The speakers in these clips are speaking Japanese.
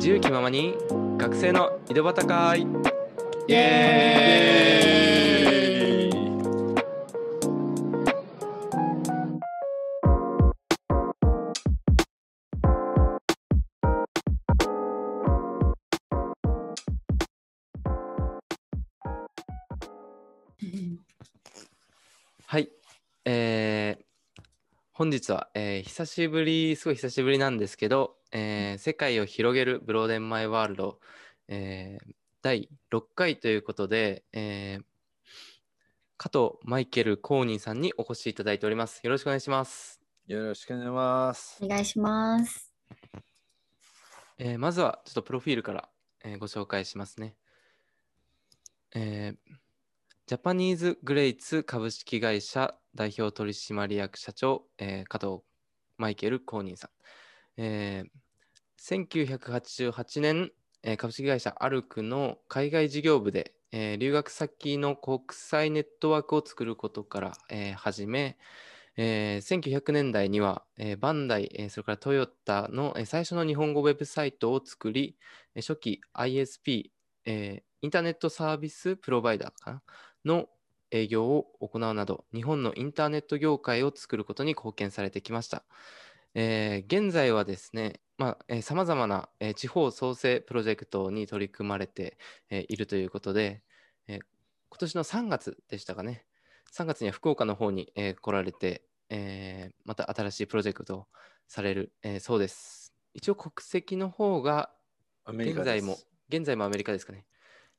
自由気ままに学生の井戸端会。イエーイ。はい。えー本日は、えー久しぶりすごい久しぶりなんですけど、えー世界を広げるブローデンマイワールド、えー第6回ということで、えー加藤マイケル・コーニーさんにお越しいただいております。よろしくお願いします。よろしくお願いします。お願いします。えーまずはちょっとプロフィールから、えーご紹介しますね。えージャパニーズグレイツ株式会社代表取締役社長、えー加藤マイケル・コーニーさん。えー1988年、えー株式会社アルクの海外事業部で、えー留学先の国際ネットワークを作ることから、えー始め、えー1900年代には、えーバンダイ、えーそれからトヨタの、えー最初の日本語ウェブサイトを作り、えー初期 ISP、えーインターネットサービスプロバイダーかな？の営業を行うなど、日本のインターネット業界を作ることに貢献されてきました。えー現在はですね、さまざ、まな、えー地方創生プロジェクトに取り組まれて、えーいるということで、えー今年の3月でしたかね、3月には福岡の方に、えー来られて、えーまた新しいプロジェクトをされる、えーそうです。一応国籍の方が現在も、現在もアメリカですかね。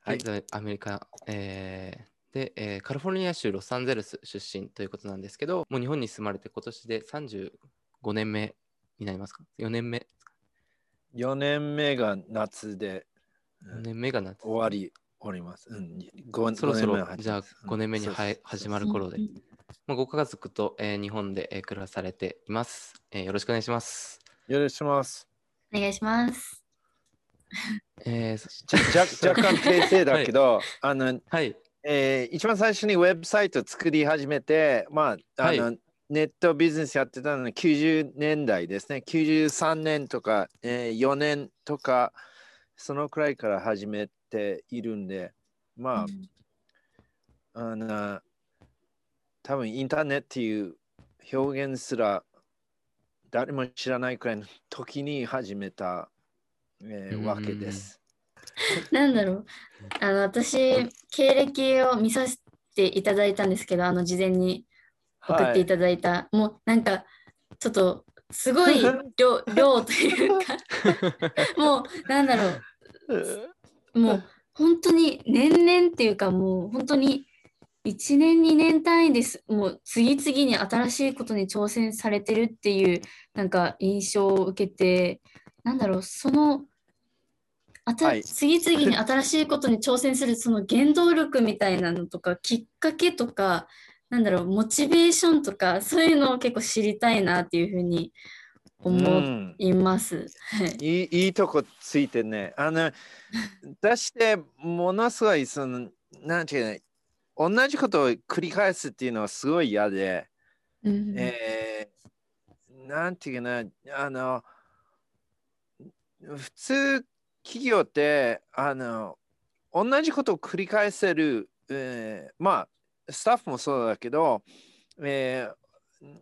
はい現在アメリカ、えーで、えーカリフォルニア州ロサンゼルス出身ということなんですけど、もう日本に住まれて今年で35年目になりますか ?4 年目、4年目が夏で、う4ん年目がな終わり終わります。うん、5, そろそろ年目はじゃあ5年目には始まる頃で。うん。まあ、ご家族と、えー日本で、えー暮らされています、えーよろしくお願いします。よろしくお願いします。お願いします。えーそじゃ若若干訂正だけど、あの、はい、えー一番最初にウェブサイト作り始めて、まあ、あの、はネットビジネスやってたのは90年代ですね。93年とか、えー4年とか、そのくらいから始めているんで、まあ、あの、多分インターネットっていう表現すら誰も知らないくらいの時に始めた、えーうんわけです。なんだろう。あの、私、経歴を見させていただいたんですけど、あの、事前に送っていただいた、もうなんか、ちょっと、すごい量 量というか、もう、なんだろう。もう本当に年々っていうかもう本当に1年2年単位です。もう次々に新しいことに挑戦されてるっていうなんか印象を受けてなんだろう。そのあたはい次々に 新しいことに挑戦するその原動力みたいなのとかきっかけとかなんだろうモチベーションとかそういうのを結構知りたいなっていうふうにう思んいます。はいいいいいとこついてね。あの、出してものすごい、その、なんていうの、同じことを繰り返すっていうのはすごい嫌で、うんえーなんていうかな、あの、普通企業って、あの、同じことを繰り返せる、えーまあ、スタッフもそうだけど、えー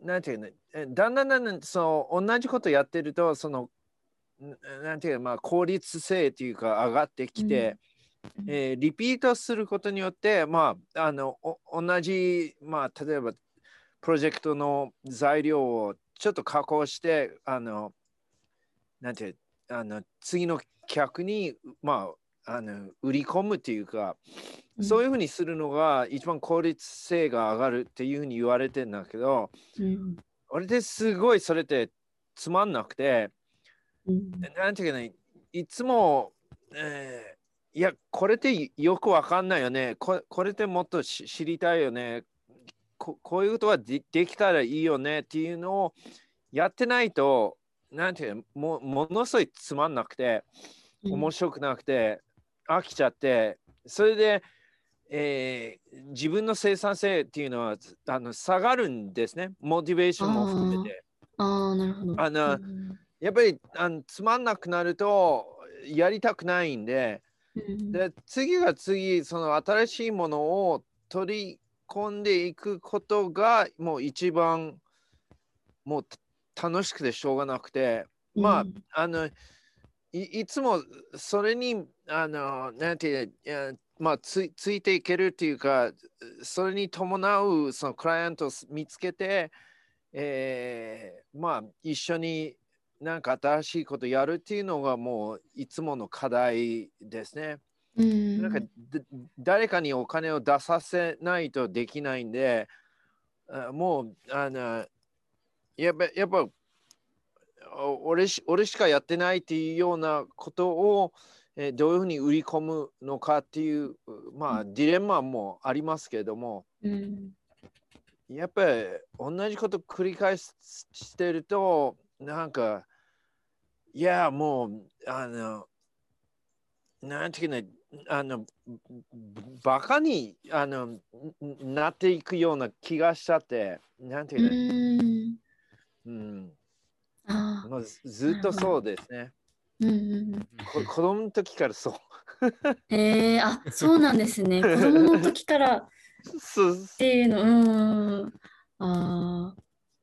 なんていうの、えだんだんだんだんそう同じことやってると、その、んなんていうか、まあ、効率性っていうか上がってきて、うん。えーリピートすることによって、まあ、あのお同じ、まあ、例えばプロジェクトの材料をちょっと加工してあのなんてあの次の客に、まあ、あの売り込むっていうか、うんそういうふうにするのが一番効率性が上がるっていうふうに言われてるんだけどうん俺ですごいそれってつまんなくて。うんなんていうかね、いつも、えーいや、これってよくわかんないよね。ここれってもっとし知りたいよねこ。こういうことはでできたらいいよねっていうのをやってないと、なんていうのもものすごいつまんなくて、面白くなくて、飽きちゃって、それで、えー自分の生産性っていうのはあの下がるんですね。モチベーションも含めて。ああ、なるほど。あのうんやっぱりあのつまんなくなると、やりたくないんで、うんで次が次、その新しいものを取り込んでいくことがもう一番もう楽しくてしょうがなくて、まあ、うんあのいいつもそれにあのなんていうまあついついていけるっていうかそれに伴うそのクライアントを見つけて、えーまあ一緒になんか新しいことやるっていうのがもういつもの課題ですね。うんなんかだ誰かにお金を出させないとできないんで、あもうあのやっぱやっぱお俺し俺しかやってないっていうようなことを、えーどういうふうに売り込むのかっていう、まあ、ディレンマもありますけれども、うん。やっぱり同じこと繰り返ししてると、なんか、いや、もう、あの、なんていうかね、あの、バカにあのんなっていくような気がしちゃって、なんていううかね、んうん、あまあ、ずずっとそうですね。ーうんうん。うんこ子供の時からそう。へえあそうなんですね。子供の時から。そうっていうの、うん。あー。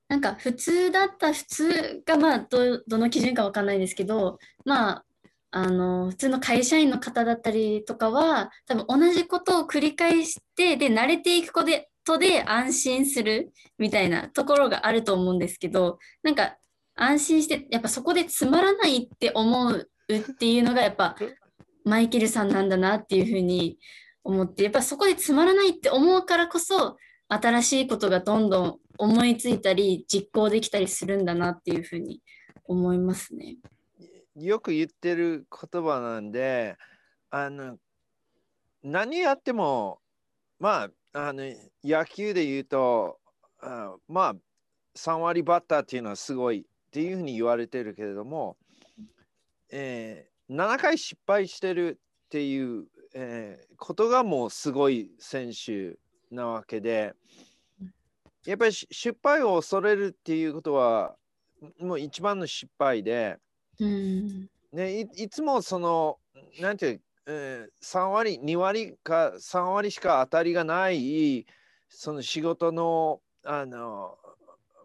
なんか普通だった普通がまあど、どの基準かわかんないですけど、まあ、あの、普通の会社員の方だったりとかは、多分同じことを繰り返して、で、慣れていくことで安心するみたいなところがあると思うんですけど、なんか安心して、やっぱそこでつまらないって思うっていうのがやっぱマイケルさんなんだなっていうふうに思って、やっぱそこでつまらないって思うからこそ、新しいことがどんどん思いついたり、実行できたりするんだなっていうふうに思いますね。よく言ってる言葉なんで、あの、何やっても、まあ、あの、野球で言うと、あまあ、3割バッターっていうのはすごいっていうふうに言われてるけれども、えー7回失敗してるっていう、えーことがもうすごい選手なわけで、やっぱりし失敗を恐れるっていうことは、もう一番の失敗で、うん。ね、いいつもその、なんていう、えー3割、2割か3割しか当たりがない、その仕事の、あの、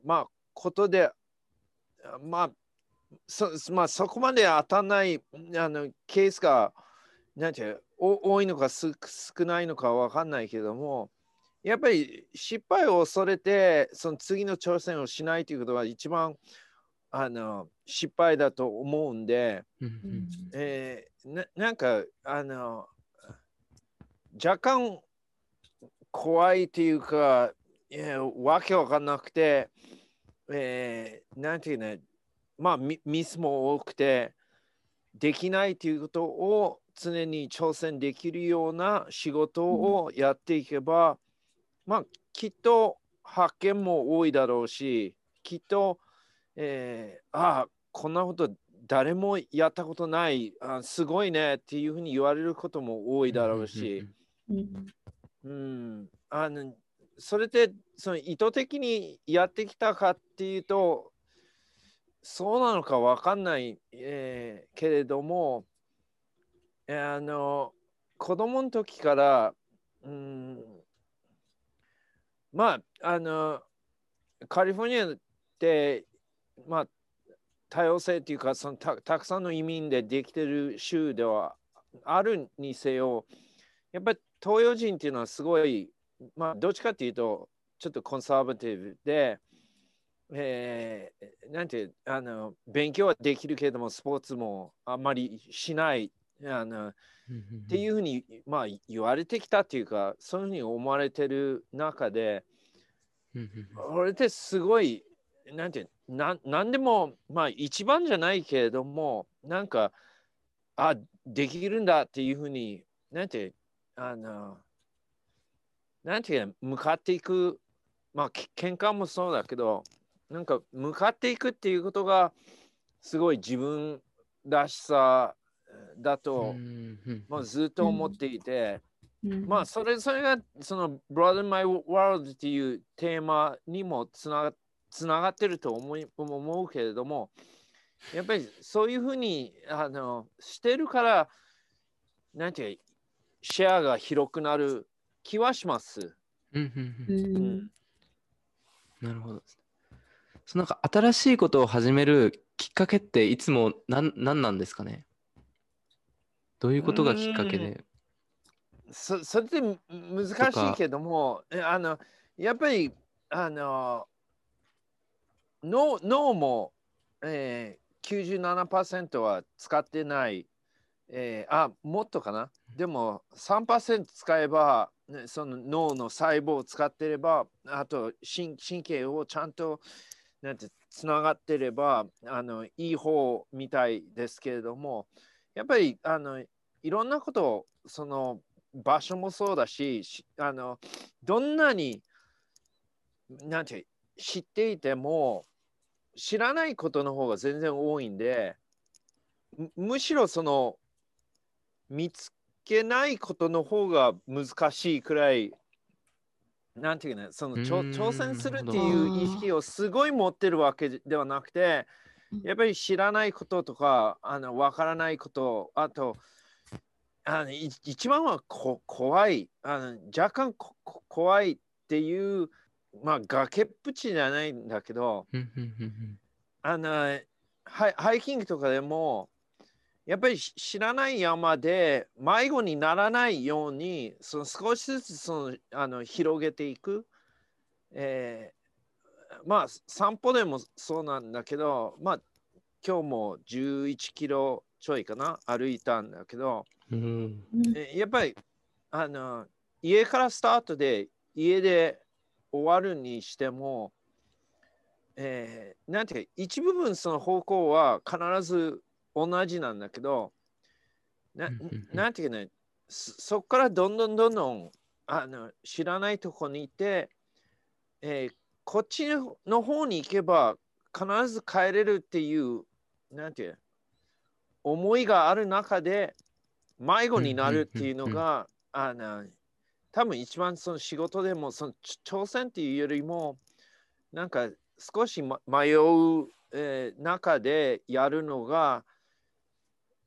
まあ、ことで、まあ、そまあ、そこまで当たらないあのケースが、なんて、お多いのか少ないのかわかんないけども、やっぱり失敗を恐れて、その次の挑戦をしないということが一番あの失敗だと思うんで、うんうんえーななんかあの若干怖いっていうかいやわけわかんなくて、えーなんていうねまあミミスも多くてできないということを常に挑戦できるような仕事をやっていけば、まあきっと発見も多いだろうしきっと、えーああこんなこと誰もやったことないあすごいねっていうふうに言われることも多いだろうし、うんうん、あのそれってその意図的にやってきたかっていうとそうなのかわかんない、えーけれどもえーあの子供の時から、うん、まああのカリフォルニアってまあ多様性っていうかそのたたくさんの移民でできてる州ではあるにせよやっぱり東洋人っていうのはすごいまあどっちかっていうとちょっとコンサバティブで、えーなんてあの勉強はできるけれどもスポーツもあんまりしないあのっていうふうに、まあ、言われてきたっていうかそういうふうに思われてる中で俺ってすごいなんてななんでもまあ一番じゃないけれどもなんかあできるんだっていうふうになんてあのなんていうか向かっていくまあけ喧嘩もそうだけどなんか向かっていくっていうことがすごい自分らしさだと、まあ、ずっと思っていて、うん。まあそれそれがその Brother My World っていうテーマにもつながつながってると思い思うけれどもやっぱりそういうふうにあのしてるから、なんていうかシェアが広くなる気はします。うんうんううんん。なるほどですね。そのなんか新しいことを始めるきっかけっていつも何何なんですかね？どういうことがきっかけで？そそれってむ難しいけども、えあのやっぱりあの脳脳も、えー、97%は使ってない、えーあもっとかな？でも3%使えば、ね、その脳の細胞を使ってればあと神神経をちゃんとなんてつながってればあのいい方みたいですけれどもやっぱりあのいろんなことをその場所もそうだししあのどんなになんて知っていても知らないことの方が全然多いんでむむしろその見つけないことの方が難しいくらいなんていうかねその挑戦するっていう意識をすごい持ってるわけではなくてうん。やっぱり知らないこととかあの分からないことあとあのい一番はこ怖いあの若干怖いっていうまあ崖っぷちじゃないんだけどあのハイハイキングとかでもやっぱりし知らない山で迷子にならないようにその少しずつそのあの広げていく、えーまあ散歩でもそうなんだけどまあ今日も11キロちょいかな歩いたんだけどうん。えやっぱりあの家からスタートで家で終わるにしても、えーなんていうか一部分その方向は必ず同じなんだけどななんていうかねそそこからどんどんどんどんあの知らないとこに行って、えーこっちの方に行けば必ず帰れるっていうなんていう思いがある中で迷子になるっていうのが、あの多分一番その仕事でもそのち挑戦っていうよりもなんか少し、ま、迷う、えー中でやるのが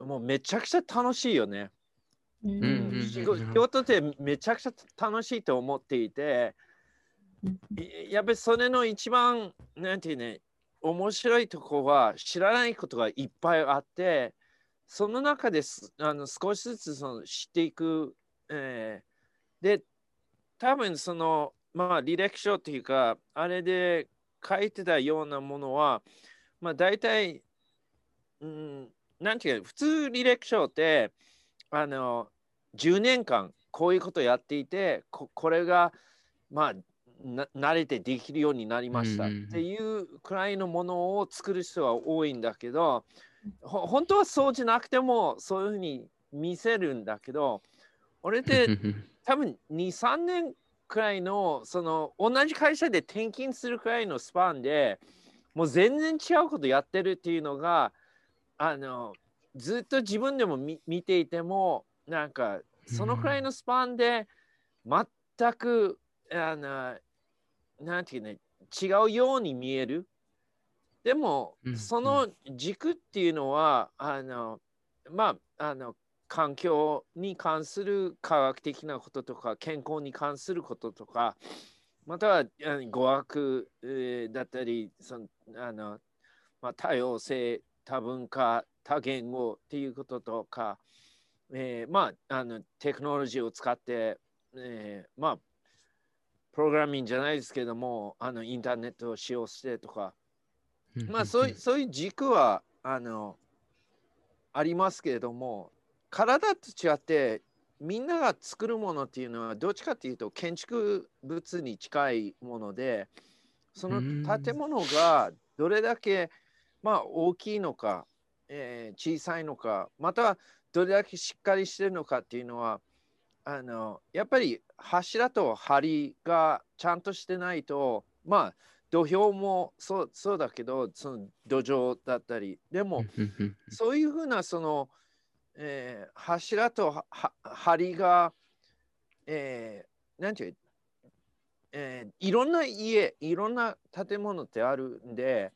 もうめちゃくちゃ楽しいよね。うん仕事ってめちゃくちゃ楽しいと思っていて、いやっぱりそれの一番なんていうね面白いところは知らないことがいっぱいあってその中ですあの少しずつその知っていく、えーで多分そのまあ履歴書っていうかあれで書いてたようなものはまあ大体、うん、なんていうか普通履歴書ってあの10年間こういうことやっていてここれがまあな慣れてできるようになりましたっていうくらいのものを作る人は多いんだけどほ本当はそうじゃなくてもそういうふうに見せるんだけど俺って多分23年くらいのその同じ会社で転勤するくらいのスパンでもう全然違うことやってるっていうのがあのずっと自分でも見見ていてもなんかそのくらいのスパンで全くあのなんていうね違うように見える。でも、うんその軸っていうのはあのまああの環境に関する科学的なこととか健康に関することとかまたは語学、えーだったりそのあの、まあ、多様性多文化多言語っていうこととか、えーまああのテクノロジーを使って、えーまあプログラミングじゃないですけどもあのインターネットを使用してとかまあそういうそういう軸はあのありますけれども体と違ってみんなが作るものっていうのはどっちかっていうと建築物に近いものでそのうん建物がどれだけまあ大きいのか、えー小さいのかまたはどれだけしっかりしてるのかっていうのはあのやっぱり柱と梁がちゃんとしてないとまあ土俵もそうそうだけどその土壌だったり。でも、そういうふうなその、えー柱とは梁が、えーなんていう、えーいろんな家いろんな建物ってあるんで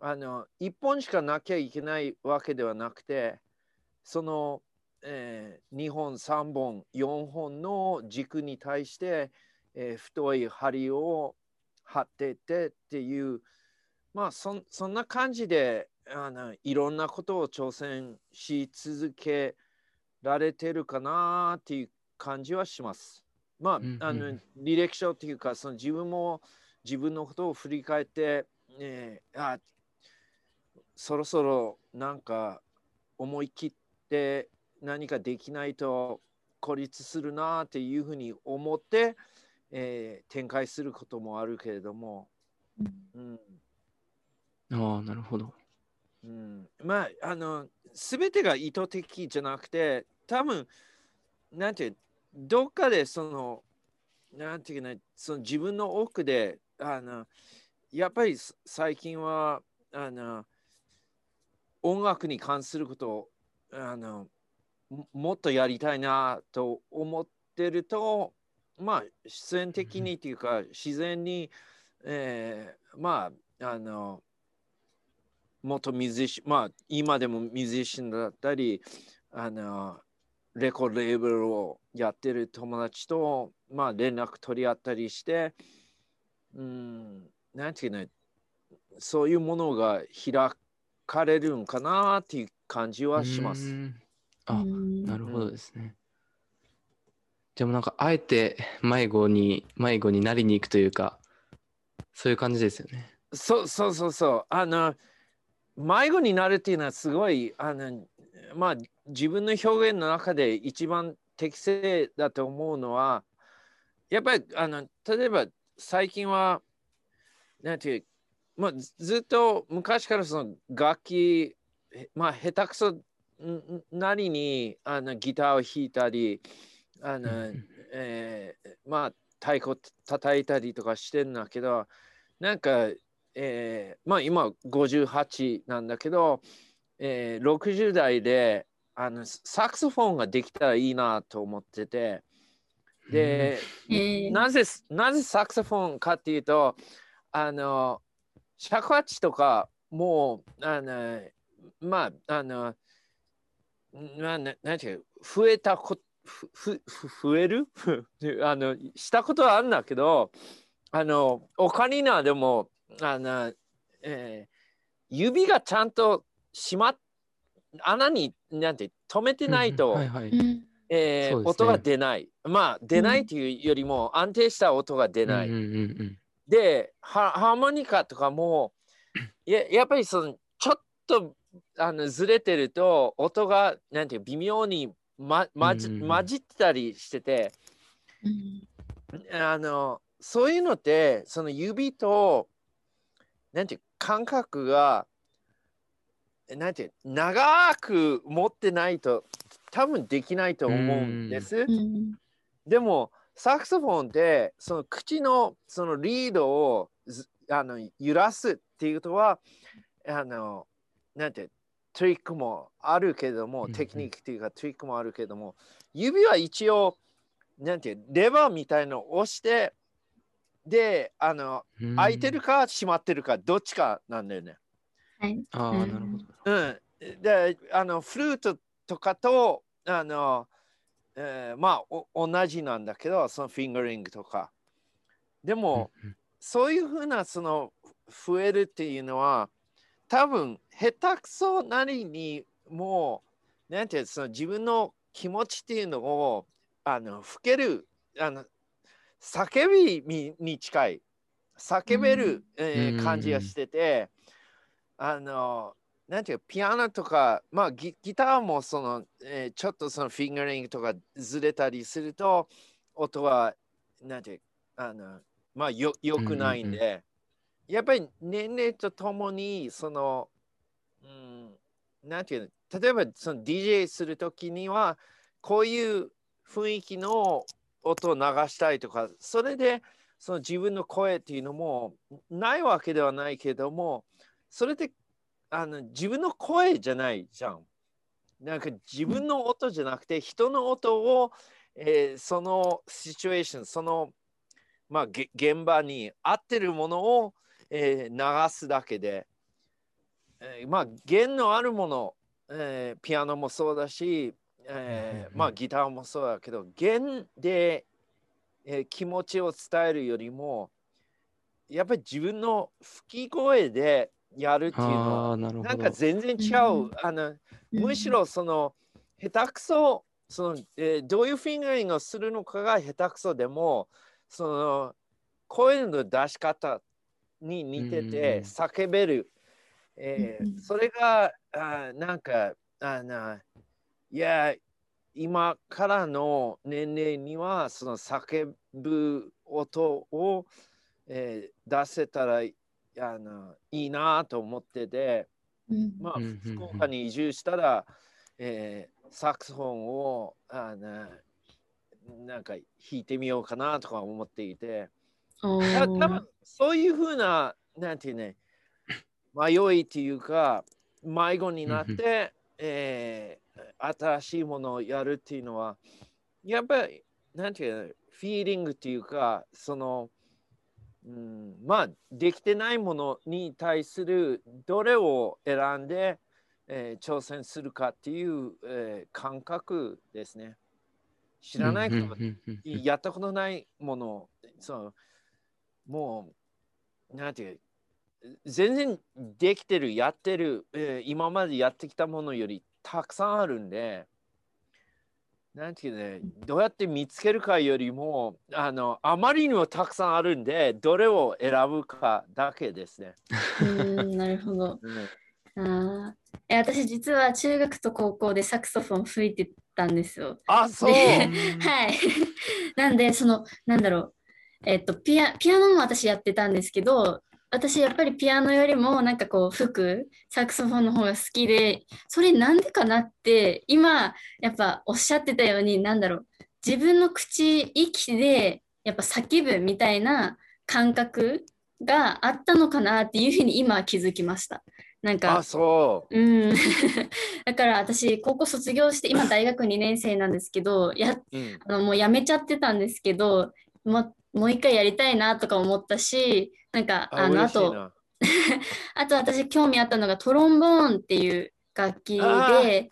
あの1本しかなきゃいけないわけではなくてその、えー、2本3本4本の軸に対して、えー太い針を貼ってってっていうまあそそんな感じであのいろんなことを挑戦し続けられてるかなっていう感じはします。まあ、うんうんあの履歴書っていうかその自分も自分のことを振り返って、えーあそろそろなんか思い切って何かできないと孤立するなっていうふうに思って、えー展開することもあるけれども、うんああ、なるほど。うん、まああの全てが意図的じゃなくて多分なんていうどっかでそのなんていうかなその自分の奥であのやっぱり最近はあの音楽に関することをあのもっとやりたいなと思ってるとまあ自然的にっていうか自然に、えーまああの元ミュージシャン、まあ今でもミュージシャンだったり、あの、レコードレーベルをやってる友達と、まあ連絡取り合ったりして、うん、なんていうの、そういうものが開かれるんかなっていう感じはします。あ、うんなるほどですね。じゃあもうなんかあえて迷子に迷子になりに行くというかそういう感じですよね。そうそうそうそう。あの、迷子になるっていうのはすごい、あの、まあ、自分の表現の中で一番適正だと思うのは、やっぱり、あの、例えば最近は、なんていう、まあ、ずずっと昔からその楽器、えまあ、下手くそんなりにあのギターを弾いたり、あの、うんえーまあ、太鼓叩いたりとかしてるんだけど、なんか、えーまあ今58なんだけど、えー60代であのサクソフォンができたらいいなと思ってて、で、えー。なぜなぜサクソフォンかっていうと、あの、尺八とかもう、あの、まあ、あの、なななんていう増えたこふふふ増える？あのしたことはあるんだけどあのオカリナでもあの、えー指がちゃんとしまっ穴になんて止めてないと、え音が出ない。まあ出ないっていうよりも安定した音が出ない、うんうんうんでハハーモニカとかもややっぱりそのちょっとあのずれてると音がなんていう微妙にままじ混じってたりしててうん。あのそういうのってその指となんていう感覚がなんていう長く持ってないと多分できないと思うんです。うんでもサクソフォンってその口のそのリードをずあの揺らすっていうことはあのなんてトリックもあるけどもテクニックっていうかトリックもあるけども指は一応なんてレバーみたいのを押してであのうん。開いてるか閉まってるかどっちかなんだよね。はいああ、うんなるほど。うん、であのフルートとかとあの、えーまあお同じなんだけどそのフィンガリングとかでも、そういうふうなその増えるっていうのは多分下手くそなりにもうなんていうのその自分の気持ちっていうのをあの吹けるあの叫びにに近い。叫べる、うん。えーうん感じがしてて、あのなんていうかピアノとか、まあ、ギギターもその、えーちょっとそのフィンガリングとかずれたりすると音はなんていうあのまあよよくないんで、やっぱり年齢とともにその、うん、なんていうの例えばその DJ するときにはこういう雰囲気の音を流したいとかそれでその自分の声っていうのもないわけではないけどもそれであの自分の声じゃないじゃん。なんか自分の音じゃなくて人の音を、えーそのシチュエーションその、まあ、げ現場に合ってるものを、えー流すだけでえーまあ弦のあるもの、えピアノもそうだし、えーまあギターもそうだけど弦で、えー気持ちを伝えるよりもやっぱり自分の吹き声でやるっていうのはなんか全然違う、うんあのむしろその下手くそその、えーどういうフィンガリングをするのかが下手くそでもその声の出し方に似ててうん叫べる、えーそれがあなんかあないや今からの年齢にはその叫ぶ音を、えー出せたらあのいいなと思ってて。うんまあ福岡に移住したら、えーサクソフォンをあななんか弾いてみようかなとか思っていて、多ー分そういうふうな、なんていうね、迷いっていうか、迷子になって、えー新しいものをやるっていうのは、やっぱり、なんていうの、フィーリングっていうか、その、うん、まあ、できてないものに対するどれを選んで、えー挑戦するかっていう、えー感覚ですね。知らないこと、やったことないもの、そうもう、なんていう、全然できてる、やってる、えー今までやってきたものよりたくさんあるんで、なんていうね、どうやって見つけるかよりも、あの、あまりにもたくさんあるんで、どれを選ぶかだけですね。うんなるほど。うんあーえ私実は中学と高校でサクソフォン吹いてたんですよ。あ、そう。ではい。なんで、その、なんだろう。えっと、ピア、ピアノも私やってたんですけど、私やっぱりピアノよりもなんかこう吹くサクソフォンの方が好きで、それなんでかなって、今やっぱおっしゃってたように、なんだろう。自分の口、息でやっぱ叫ぶみたいな感覚があったのかなっていうふうに今気づきました。なんかあ、、そう。うん。だから私、高校卒業して、今大学2年生なんですけど、や、うん。あのもうやめちゃってたんですけど、もう、もう一回やりたいなとか思ったし、なんか、あの、あと、あと私興味あったのがトロンボーンっていう楽器あで、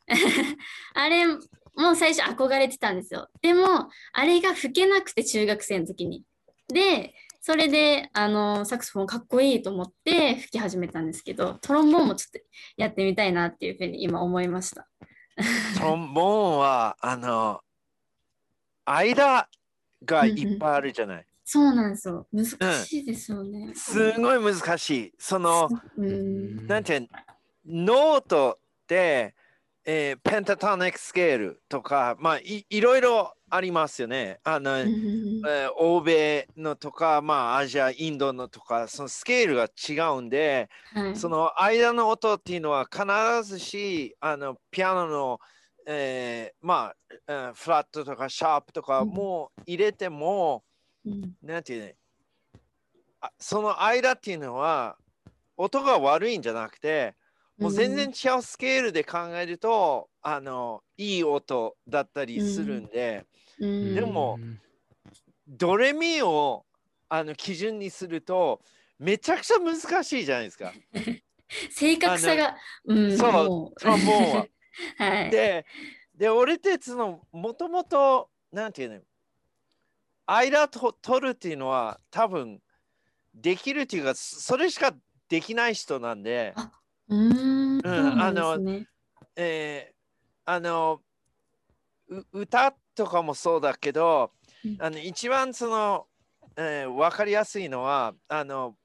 あ れもう最初憧れてたんですよ。でも、あれが吹けなくて中学生の時に。で、それで、あの、サクソフォンかっこいいと思って吹き始めたんですけど、トロンボーンもちょっとやってみたいなっていうふうに今思いました。トロンボーンは、あの、間がいっぱいあるじゃない。そうなんですよ。難しいですよね。すごい難しい。その、うん。なんていうノートで、えーペンタトニックスケールとか、まあい、いろいろありますよね。あの、うんえー欧米のとか、まあ、アジア、インドのとか、そのスケールが違うんで、はいその間の音っていうのは必ずし、あの、ピアノの、えーまあ、えーフラットとかシャープとかうんもう入れても、うんなんていうね、あその間っていうのは、音が悪いんじゃなくて、もう全然違うスケールで考えると、あの、いい音だったりするんで、うんでもドレミをあの基準にするとめちゃくちゃ難しいじゃないですか。正確さが、うん、そうもうトロンボーンは。はい。で、で俺たちのもともと、なんていうの、間と取るっていうのは多分できるっていうか、それしかできない人なんで、うーん、あの。えーあのう歌とかもそうだけど、うん。あの一番その、えー、分かりやすいのはあの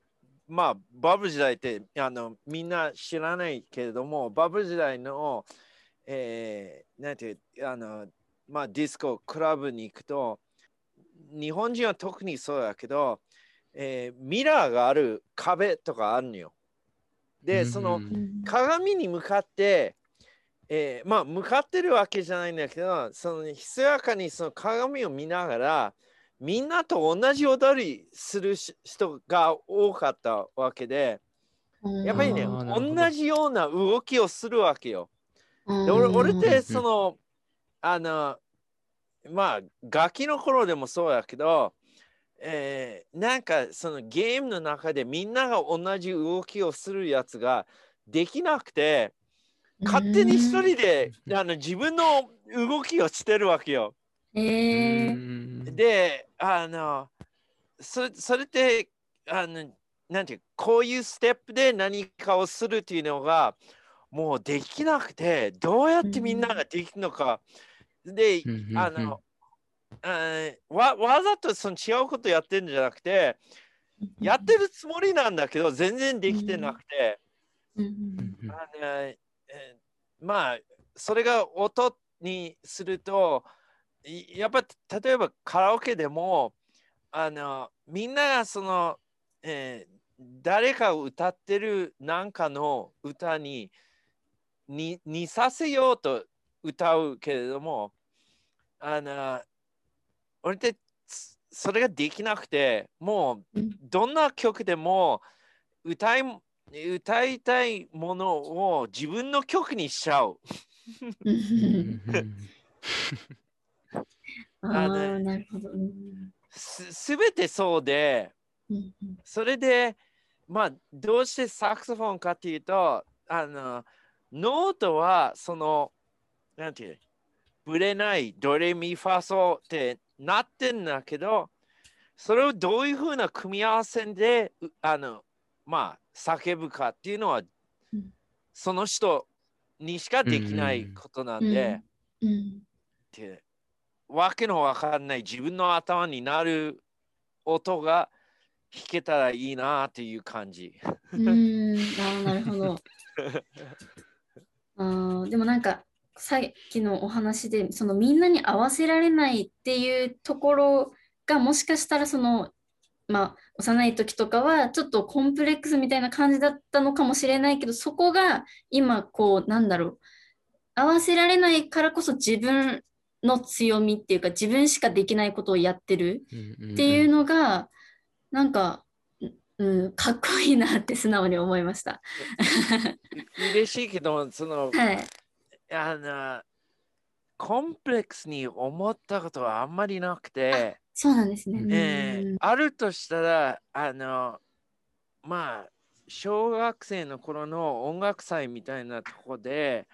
まあバブル時代ってあのみんな知らないけれどもバブル時代の、えーなんていうあのまあディスコクラブに行くと日本人は特にそうだけど、えーミラーがある壁とかあるのよ。で、その、うん鏡に向かって、えーまあ向かってるわけじゃないんだけどそのひそやかにその鏡を見ながらみんなと同じ踊りするし人が多かったわけでやっぱりね同じような動きをするわけよ。うん。で俺俺ってうんそのあのまあガキの頃でもそうだけど、えーなんかそのゲームの中でみんなが同じ動きをするやつができなくて、勝手に一人であの自分の動きをしてるわけよ。えうー、ん。で、あの、そそれって、あの、なんていうこういうステップで何かをするっていうのが、もうできなくて、どうやってみんなができるのか。で、うんあの、わわざとその違うことやってるんじゃなくて、やってるつもりなんだけど、全然できてなくて、あのえーまあ、それが音にすると、いやっぱ例えばカラオケでも、あのみんながその、えー誰かを歌ってるなんかの歌にに似させようと歌うけれども、あの俺ってつそれができなくて、もううんどんな曲でも歌い歌いたいものを自分の曲にしちゃう。ああのーなるほど。うんすすべてそうで、うんそれで、まあ、どうしてサクソフォンかっていうと、あの、ノートは、その、なんていう、ぶれない、ドレミファソってなってんだけど、それをどういうふうな組み合わせで、うあの、まあ、叫ぶかっていうのはうん、その人にしかできないことなんで、うんってわけのわかんない自分の頭になる音が弾けたらいいなっていう感じ。うん、なるほど。あーでもなんかさっきのお話でそのみんなに合わせられないっていうところがもしかしたらそのまあ幼い時とかはちょっとコンプレックスみたいな感じだったのかもしれないけどそこが今こうなんだろう。合わせられないからこそ自分の強みっていうか自分しかできないことをやってるうんっていうのがなんか、うん、かっこいいなって素直に思いました。嬉しいけど、その、はい。あの、コンプレックスに思ったことはあんまりなくて、そうなんですね。うんえーあるとしたら、あの、まあ、小学生の頃の音楽祭みたいなとこで、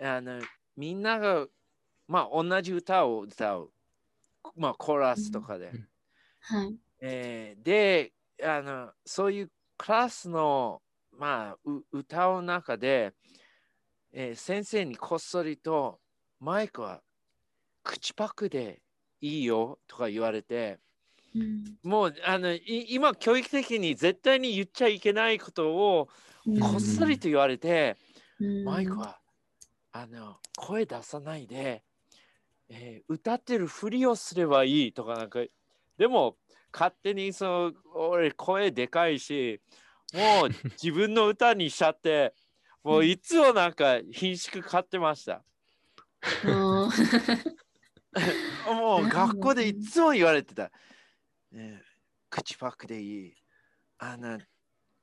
あの、みんなが、まあ、同じ歌を歌う。まあ、コーラスとかで。うんはい。えーであの、そういうクラスの、まあ、う歌う中で、えー先生にこっそりと、マイクは口パクでいいよとか言われて、うん。もうあのい今、教育的に絶対に言っちゃいけないことをこっそりと言われて、うん。マイクはあの声出さないで、えー歌ってるふりをすればいいとかなんかでも勝手にその俺声でかいし もう自分の歌にしちゃってもういつもなんか品種買ってました。もう学校でいつも言われてた。ね、口パクでいい。あの、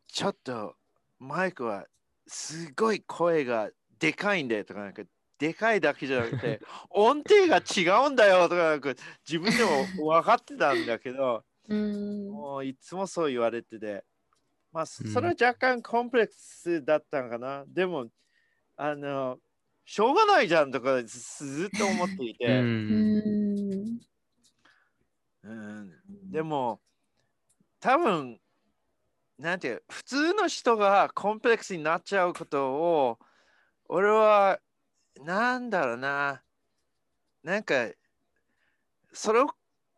ちょっとマイクはすごい声がでかいんだよとか、なんかでかいだけじゃなくて、音程が違うんだよとか、なんか自分でも分かってたんだけど、うんもういつもそう言われてて、まあ、うん。それは若干コンプレックスだったのかな。でも、あの、しょうがないじゃんとかずずっと思っていて。うん。うん。うん、でも多分なんていう普通の人がコンプレックスになっちゃうことを俺はなんだろうな。なんかそれを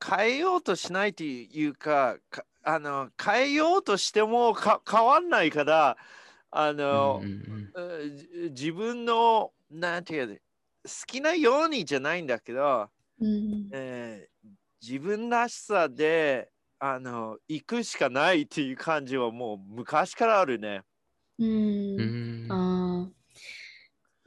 変えようとしないというかかあの変えようとしてもか変わんないからあの、うんうんうじ自分のなんていうの好きなようにじゃないんだけど、うんえー自分らしさであの行くしかないっていう感じはもう昔からあるね。うん。うん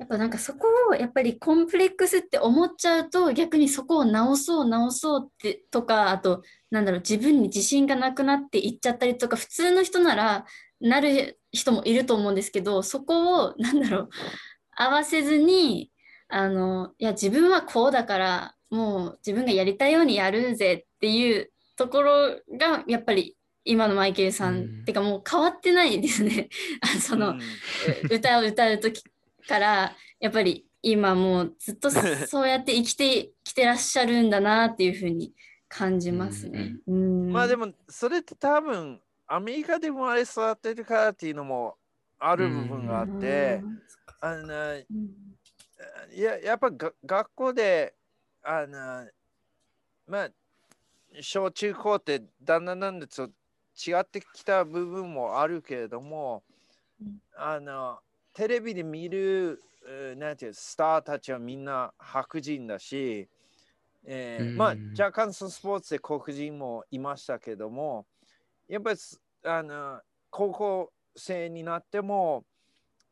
やっぱなんかそこをやっぱりコンプレックスって思っちゃうと逆にそこを直そう直そうってとかあとなんだろう自分に自信がなくなっていっちゃったりとか普通の人ならなる人もいると思うんですけどそこをなんだろう合わせずにあのいや自分はこうだからもう自分がやりたいようにやるぜっていうところがやっぱり今のマイケルさん、うんてかもう変わってないですね。あその、うん。歌を歌う時からやっぱり今もうずっとそうやって生きてきてらっしゃるんだなっていうふうに感じますね。うんまあでもそれって多分アメリカで生まれ育ってるからっていうのもある部分があって、あのうん。いややっぱが学校であのまあ小中高ってだんだんだんだんと違ってきた部分もあるけれども、うん。あのテレビで見るえーなんていうスターたちはみんな白人だし、えーうん。まあ若干そのスポーツで黒人もいましたけどもやっぱりすあの高校生になっても、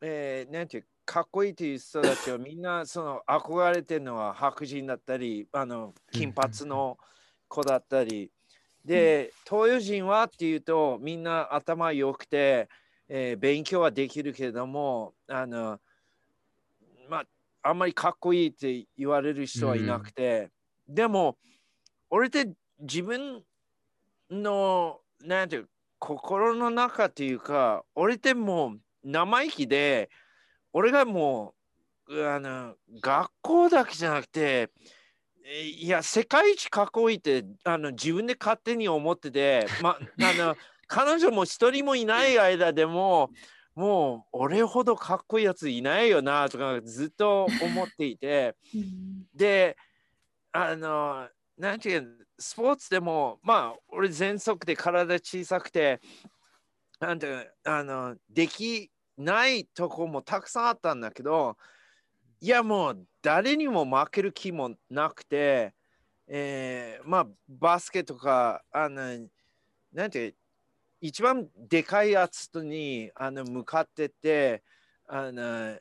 えーなんていうかっこいいという人たちはみんなその憧れてるのは白人だったりあの金髪の子だったり。で東洋人はっていうとみんな頭良くて、えー勉強はできるけれどもあのまああんまりかっこいいって言われる人はいなくて、でも俺って自分のなんていう心の中っていうか俺ってもう生意気で俺がもうあの学校だけじゃなくていや世界一かっこいいってあの自分で勝手に思ってて、ま、あの 彼女も一人もいない間でももう俺ほどかっこいいやついないよなとかずっと思っていて。うんで、あの、なんていうのスポーツでも、まあ、俺、全速で体小さくて、なんていうのあの、できないとこもたくさんあったんだけど、いや、もう、誰にも負ける気もなくて、えーまあ、バスケとか、あの、なんていう一番でかいやつにあの向かってって、あの、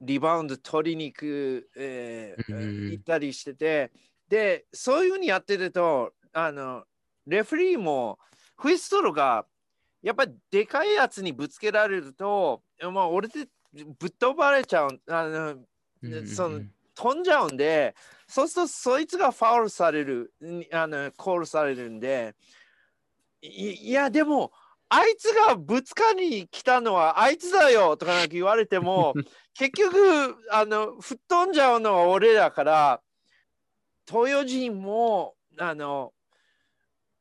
リバウンド取りに行く、えーうん。行ったりしてて、で、そういうふうにやってると、あの、レフェリーも、フィストロが、やっぱりでかいやつにぶつけられると、まあ、俺でぶっ飛ばれちゃう、あの、うん。その飛んじゃうんで、そうするとそいつがファウルされる、にあのコールされるんで、いいや、でも、あいつがぶつかりに来たのはあいつだよとかなんか言われても、結局、あの、吹っ飛んじゃうのは俺だから、東洋人も、あの、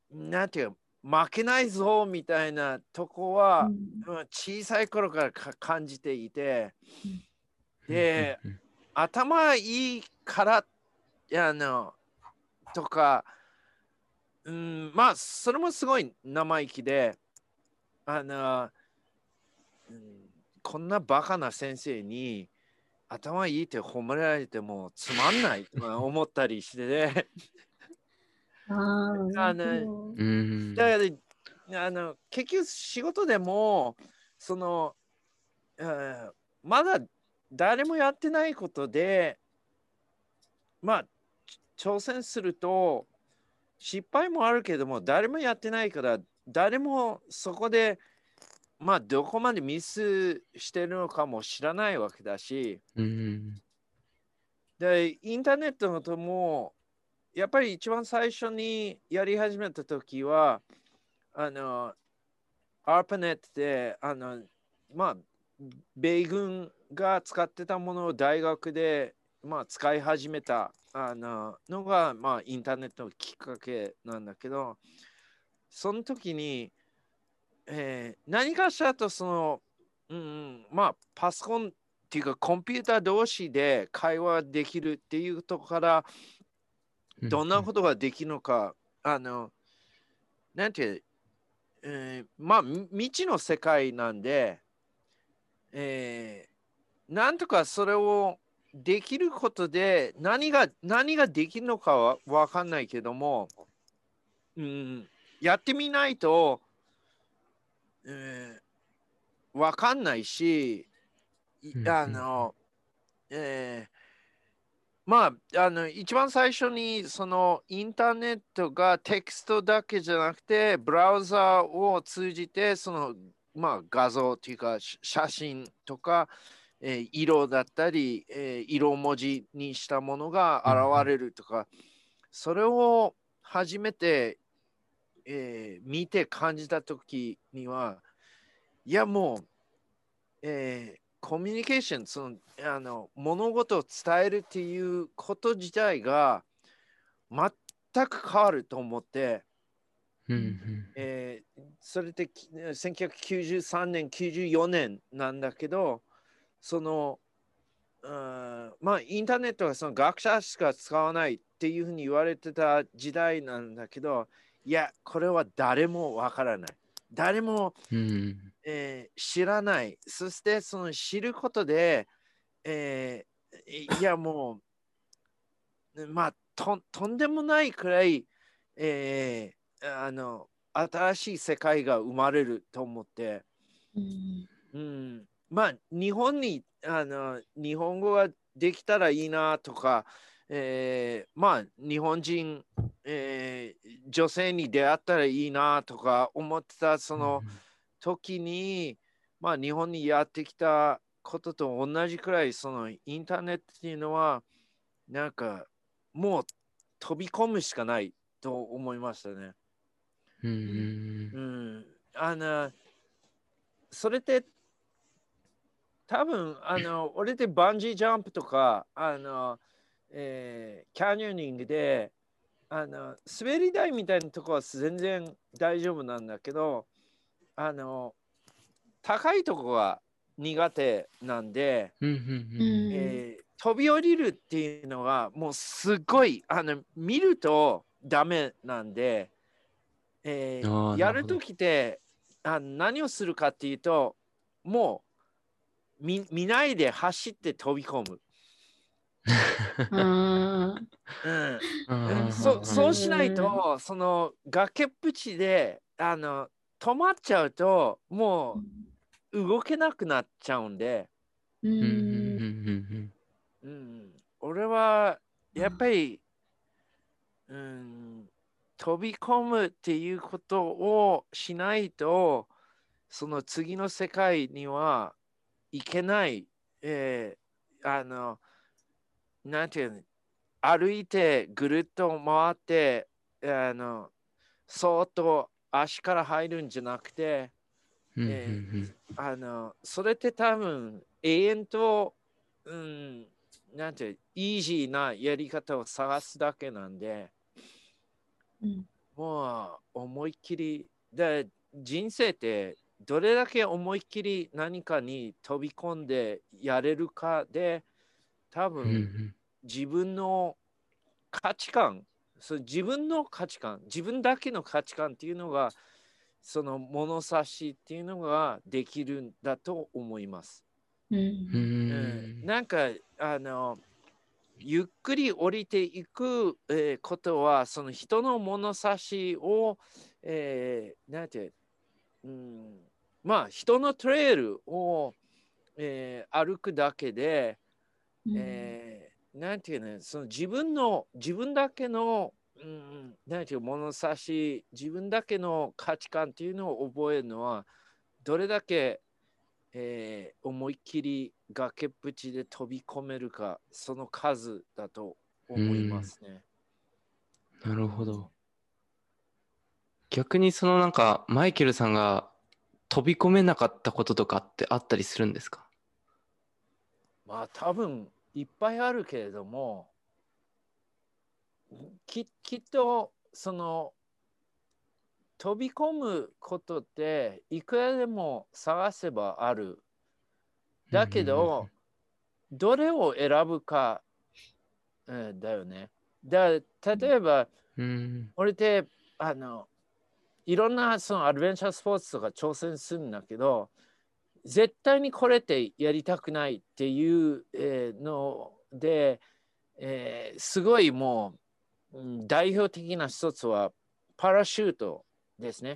なんていうか負けないぞみたいなとこは、うん。小さい頃からか感じていて、で、うん。頭いいからあのとか、うん、まあそれもすごい生意気であの、うん、こんなバカな先生に頭いいって褒められてもつまんないとか思ったりしてね。あーあのだからあの結局仕事でもその、うんまだ誰もやってないことでまあち挑戦すると失敗もあるけども誰もやってないから誰もそこでまあどこまでミスしてるのかも知らないわけだし。うん。でインターネットのともやっぱり一番最初にやり始めた時はあの ARPANET であのまあ米軍が使ってたものを大学で、まあ、使い始めたあののが、まあ、インターネットのきっかけなんだけどその時に、えー何かしらとその、うんうん、まあパソコンっていうかコンピューター同士で会話できるっていうところからどんなことができるのか、あの、なんてえーまあ、み未知の世界なんで、えーなんとかそれをできることで何が何ができるのかは分かんないけども、うん、やってみないと、えー、分かんないし、あの、えーまあ、あの一番最初にそのインターネットがテキストだけじゃなくてブラウザを通じてその、まあ、画像というかし写真とか、えー色だったり、えー色文字にしたものが現れるとか、それを初めて、えー見て感じた時にはいやもう、えーコミュニケーションそのあの物事を伝えるっていうこと自体が全く変わると思って、えーそれってき1993年94年なんだけどそのうんまあインターネットがその学者しか使わないっていうふうに言われてた時代なんだけどいやこれは誰もわからない。誰も、うん。えー知らない。そしてその知ることで、えーいやもう まあととんでもないくらい、えーあの新しい世界が生まれると思って、うん。うん、まあ日本にあの日本語ができたらいいなとか、えーまあ日本人、えー女性に出会ったらいいなとか思ってたその、時に、まあ、日本にやってきたことと同じくらいそのインターネットっていうのはなんかもう飛び込むしかないと思いましたね。うんうんうん、あのそれって多分あの俺でバンジージャンプとかあの、えーキャニオニングであの滑り台みたいなとこは全然大丈夫なんだけどあの高いとこは苦手なんで、えー飛び降りるっていうのはもうすごいあの見るとダメなんで、えーやなるほど。るときってあ何をするかっていうともう見見ないで走って飛び込む。あうん。うん。そそうしないうん。とその崖っぷちであの止まっちゃうともーう動けなくなっちゃうんで。ううん。うんん。うん、俺はやっぱり、うん、飛び込むっていうことをしないとその次の世界にはいけない、えーあのなんていうの歩いてぐるっと回ってあのそーっと足から入るんじゃなくてえあのそれって多分永遠と、うん、なんていうイージーなやり方を探すだけなんで、うん。もう思いっきり、で人生ってどれだけ思いっきり何かに飛び込んでやれるかで、多分ん自分の価値観、そう自分の価値観、自分だけの価値観っていうのが、その物差しっていうのができるんだと思います。うん。ううん。んなんかあのゆっくり降りていく、えーことはその人の物差しを、えーなんて、うん、まあ人のトレイルを、えー歩くだけで、えーなんていうのその自分の自分だけの、うん、なんていう物差し自分だけの価値観っていうのを覚えるのはどれだけ、えー思いっきり崖っぷちで飛び込めるかその数だと思いますね。なるほど。逆にそのなんかマイケルさんが飛び込めなかったこととかってあったりするんですか？まあ多分いっぱいあるけれどもききっとその飛び込むことっていくらでも探せばある。だけど、どれを選ぶか、えーだよね。だ例えば、うん俺ってあのいろんなそのアドベンチャースポーツとか挑戦するんだけど絶対にこれってやりたくないっていう、えーので、えーすごいもううん代表的な一つはパラシュートですね。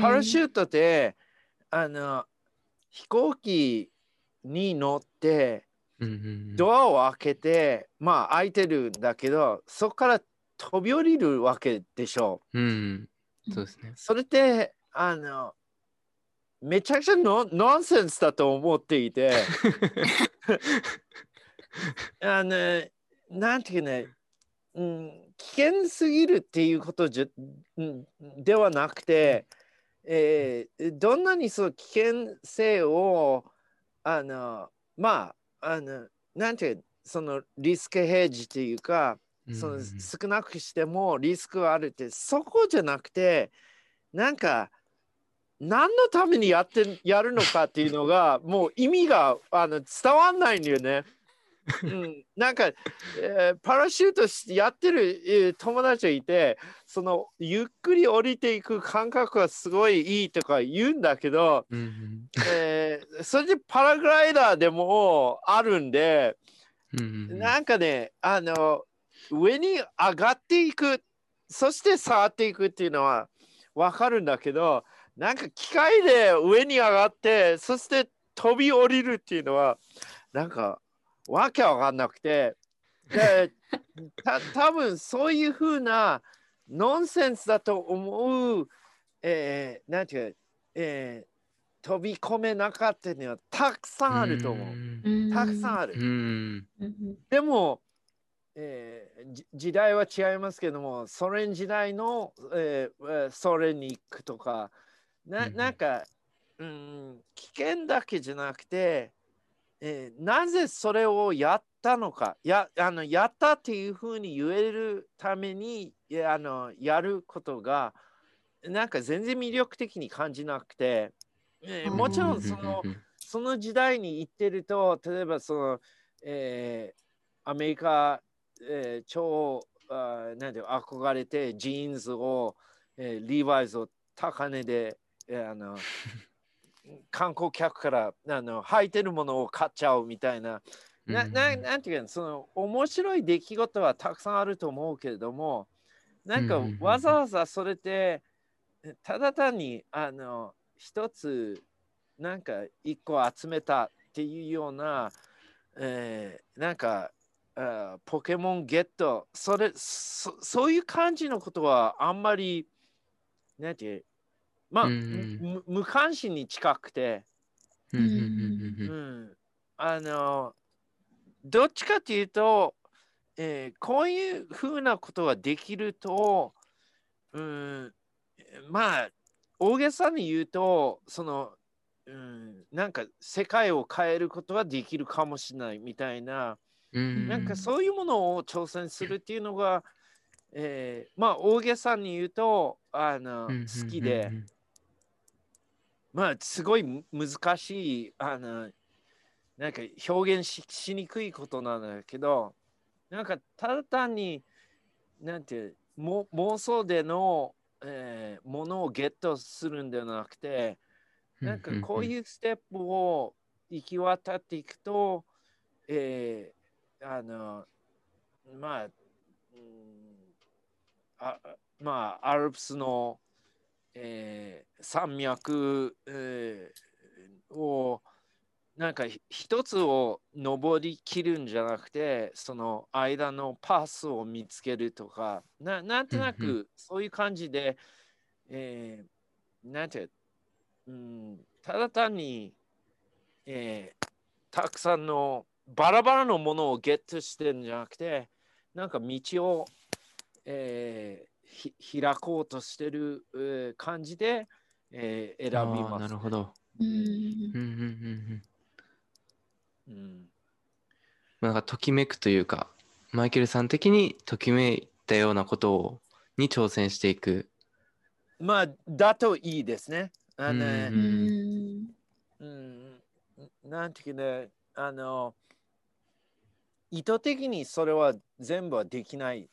パラシュートってあの飛行機に乗ってドアを開けて、まあ開いてるんだけど、そこから飛び降りるわけでしょうんうんそうですねう。。それって、あの、めちゃくちゃノノンセンスだと思っていて、あの、なんていうね、うん、危険すぎるっていうことじゃんではなくて、えーどんなにその危険性をあのまああのなんていうそのリスクヘッジっていうか、その少なくしてもリスクがあるってそこじゃなくてなんか何のためにやってやるのかっていうのがもう意味があの伝わんないんだよね。うん、なんか、えーパラシュートしやってる、えー友達がいてそのゆっくり降りていく感覚がすごいいいとか言うんだけど、うんうん。えーそれでパラグライダーでもあるんで、うんうんうん。なんかねあの上に上がっていく。そして触っていくっていうのは分かるんだけどなんか機械で上に上がってそして飛び降りるっていうのはなんかわけわかんなくて。で た多分そういうふうなノンセンスだと思う、えー、なんていうか、えー飛び込めなかったのはたくさんあると思う。ん。たくさんある。でも、えーじ時代は違いますけどもソ連時代の、えーえーソ連に行くとかななんか、うん、危険だけじゃなくて、えーなぜそれをやったのかやあのやったっていうふうに言えるためにあのやることがなんか全然魅力的に感じなくて、えーもちろんその、その時代に行ってると、例えばその、えーアメリカ、えー超あーなんていうの憧れてジーンズを、えーリーバイズを高値で、えーあの 観光客からあの履いてるものを買っちゃうみたいな、なななんていうかその面白い出来事はたくさんあると思うけれどもなんかわざわざそれってただ単にあの一つなんか一個集めたっていうような、えーなんかポケモンゲット。それそそういう感じのことはあんまりなんていうまあ、無関心に近くて、うんうんうんううん。ん、あのどっちかというと、えーこういうふうなことができると、うん、まあ大げさに言うとその、うん、なんか世界を変えることができるかもしれないみたいな、うんなんかそういうものを挑戦するっていうのが、えーまあ大げさに言うとあのうん好きで。まあすごいむ難しいあのなんか表現ししにくいことなんだけどなんかただ単になんても妄想での、えーものをゲットするんではなくてなんかこういうステップを行き渡っていくと、えーあのまあ、うんあまあアルプスのえー山脈、えーをなんかひ一つを登りきるんじゃなくてその間のパスを見つけるとかななんとなくそういう感じで、えーなんて、うん、ただ単に、えーたくさんのバラバラのものをゲットしてるんじゃなくてなんか道を、えーひ開こうとしてる、えー感じで、えー選びます。なるほど。うんうんうんうんうんうんまあなんかときめくというか、マイケルさん的にときめいたようなことをに挑戦していく。まあ、だといいですね。あのねうんうんうん、なんていうかね、あの、意図的にそれは全部はできない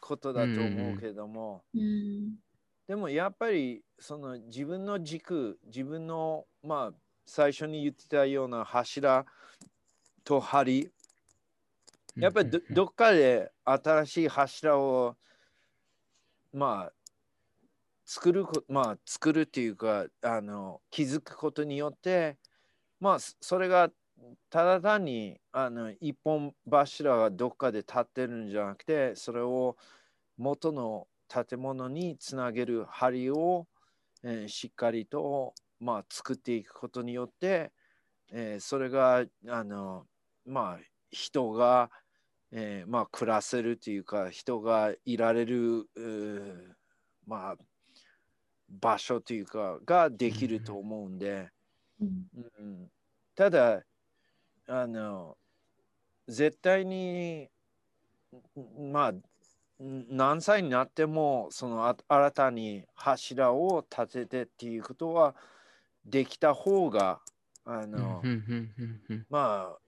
ことだと思うけれども、うん。でもやっぱりその自分の軸、自分の、まあ、最初に言ってたような柱と針、やっぱりどどっかで新しい柱をまあ作るこまあ作るっていうかあの気づくことによってまあそそれがただ単にあの一本柱がどっかで立ってるんじゃなくてそれを元の建物につなげる針を、えーしっかりと、まあ、作っていくことによって、えーそれがあのまあ人が、えーまあ、暮らせるというか人がいられる、まあ、場所というかができると思うんで、うん。うん、ただあの絶対にまあ何歳になってもそのあ新たに柱を立ててっていうことはできた方があの、まあ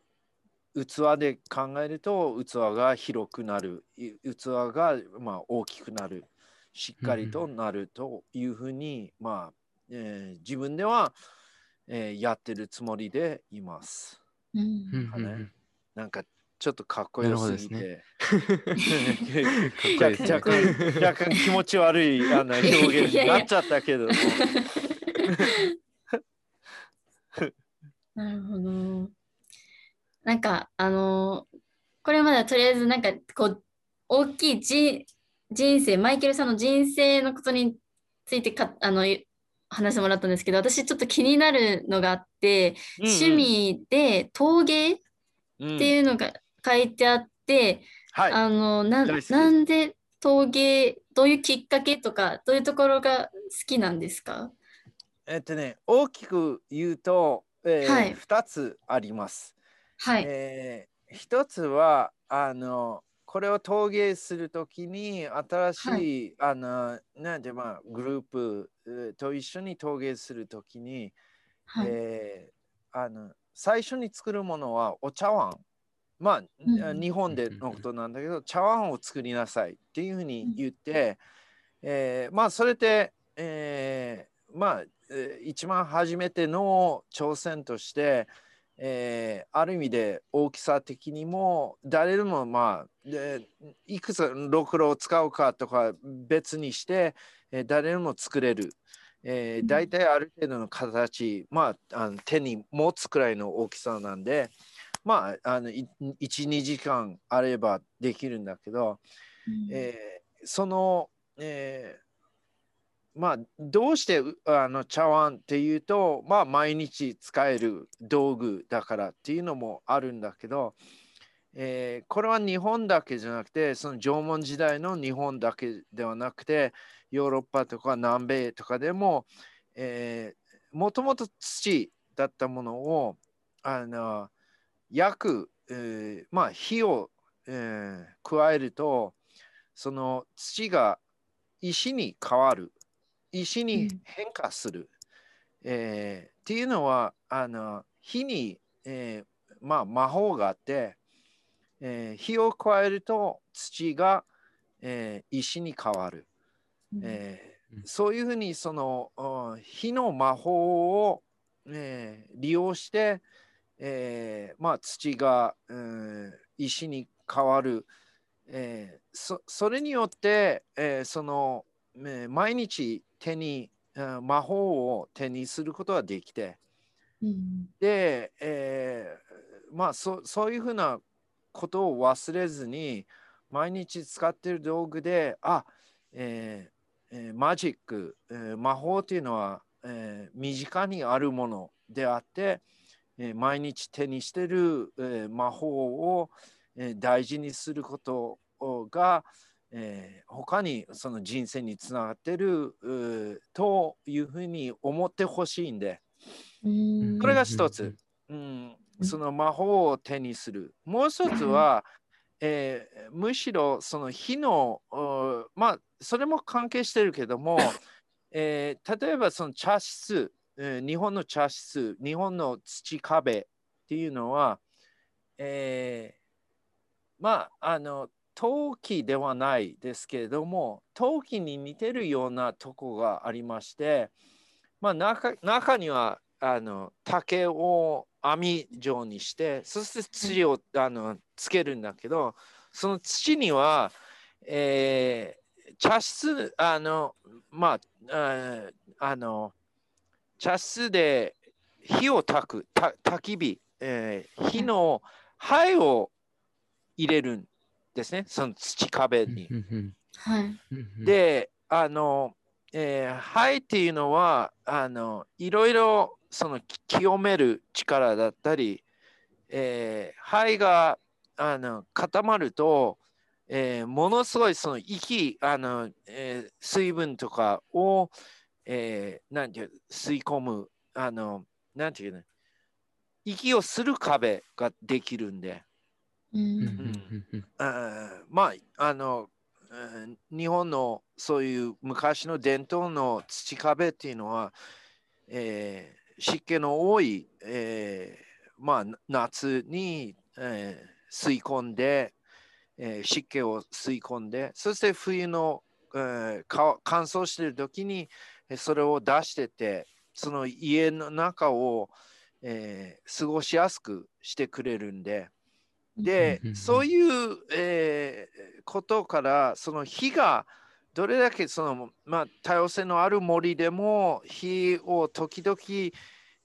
器で考えると器が広くなる。い器がまあ大きくなる。しっかりとなるというふうに、まあ、えー自分では、えーやってるつもりでいます。うん。うんかねうん。うんなんかちょっとかっこよすぎなて、かっこいいですね。若干若干気持ち悪いあの表現になっちゃったけども。なるほど。なんか、あのこれまではとりあえず、なんか、こう、大きい人人生、マイケルさんの人生のことについてか、あの、話してもらったんですけど、私ちょっと気になるのがあって、趣味で陶芸っうんていうのが書いてあって、はい。あの、ななんで陶芸、どういうきっかけとか、どういうところが好きなんですか？えっとね、大きく言うと、えーはい2つあります。はい。えー一つはあのこれを陶芸するときに新しい、はあのなんでまあグループえーと一緒に陶芸するときに、はい。えーあの最初に作るものはお茶碗。まあ、うん日本でのことなんだけど茶碗を作りなさいっていうふうに言って、えーまあそれって、えーまあえー一番初めての挑戦として、えーある意味で大きさ的にも誰でもまあでいくつろくろを使うかとか別にして、えー誰でも作れる。えー、大体ある程度の形、まあ、あの手に持つくらいの大きさなんで、まあ、あのい12時間あればできるんだけど、うんえーその、えーまあどうしてあの茶碗っていうとまあ毎日使える道具だからっていうのもあるんだけど、えーこれは日本だけじゃなくてその縄文時代の日本だけではなくてヨーロッパとか南米とかでも、えーもともと土だったものをあの焼く、えーまあ火を、えー加えるとその土が石に変わる。石に変化する、えーっていうのはあの火に、えーまあ、魔法があって、えー火を加えると土が、えー石に変わる、えーうん。そういうふうにそのうん火の魔法を、えー利用して、えーまあ、土が、うん石に変わる、えーそそれによって、えーその、えー毎日手に、うん魔法を手にすることができて。うん。で、えーまあそそういうふうなことを忘れずに毎日使ってる道具であ、えーえーマジック、えー魔法っていうのは、えー身近にあるものであって、えー毎日手にしてる、えー魔法を、えー大事にすることが、えー他にその人生につながってるというふうに思ってほしいんで。うんこれが一つ。うん、その魔法を手にする。もう一つは、えーむしろその火の、おまあ、それも関係してるけども、えー例えばその茶室、えー日本の茶室、日本の土壁っていうのは、えーまあ、あの、陶器ではないですけれども、陶器に似てるようなとこがありまして、まあ、中中にはあの竹を網状にしてそして土をあのつけるんだけどその土には、えー茶室あのまああの茶室で火を焚くた焚き火、えー火の灰を入れるんですねその土壁に。はい。で、あの、えー肺っていうのは、あの、いろいろそのき清める力だったり、えー肺が、あの固まると、えーものすごいその息あの、えー水分とかを、えーなんていう吸い込むあのなんていうの息をする壁ができるんで、まああのうん。日本のそういう昔の伝統の土壁っていうのは、えー湿気の多い、えーまあ、な夏に、えー吸い込ん。で、えー湿気を吸い込ん。でそして冬の、え乾燥している時にえーそれを出しててその家の中を、えー過ごしやすくしてくれるん。で。でそういう、えーことから、その火がどれだけその、まあ、多様性のある森でも火を時々、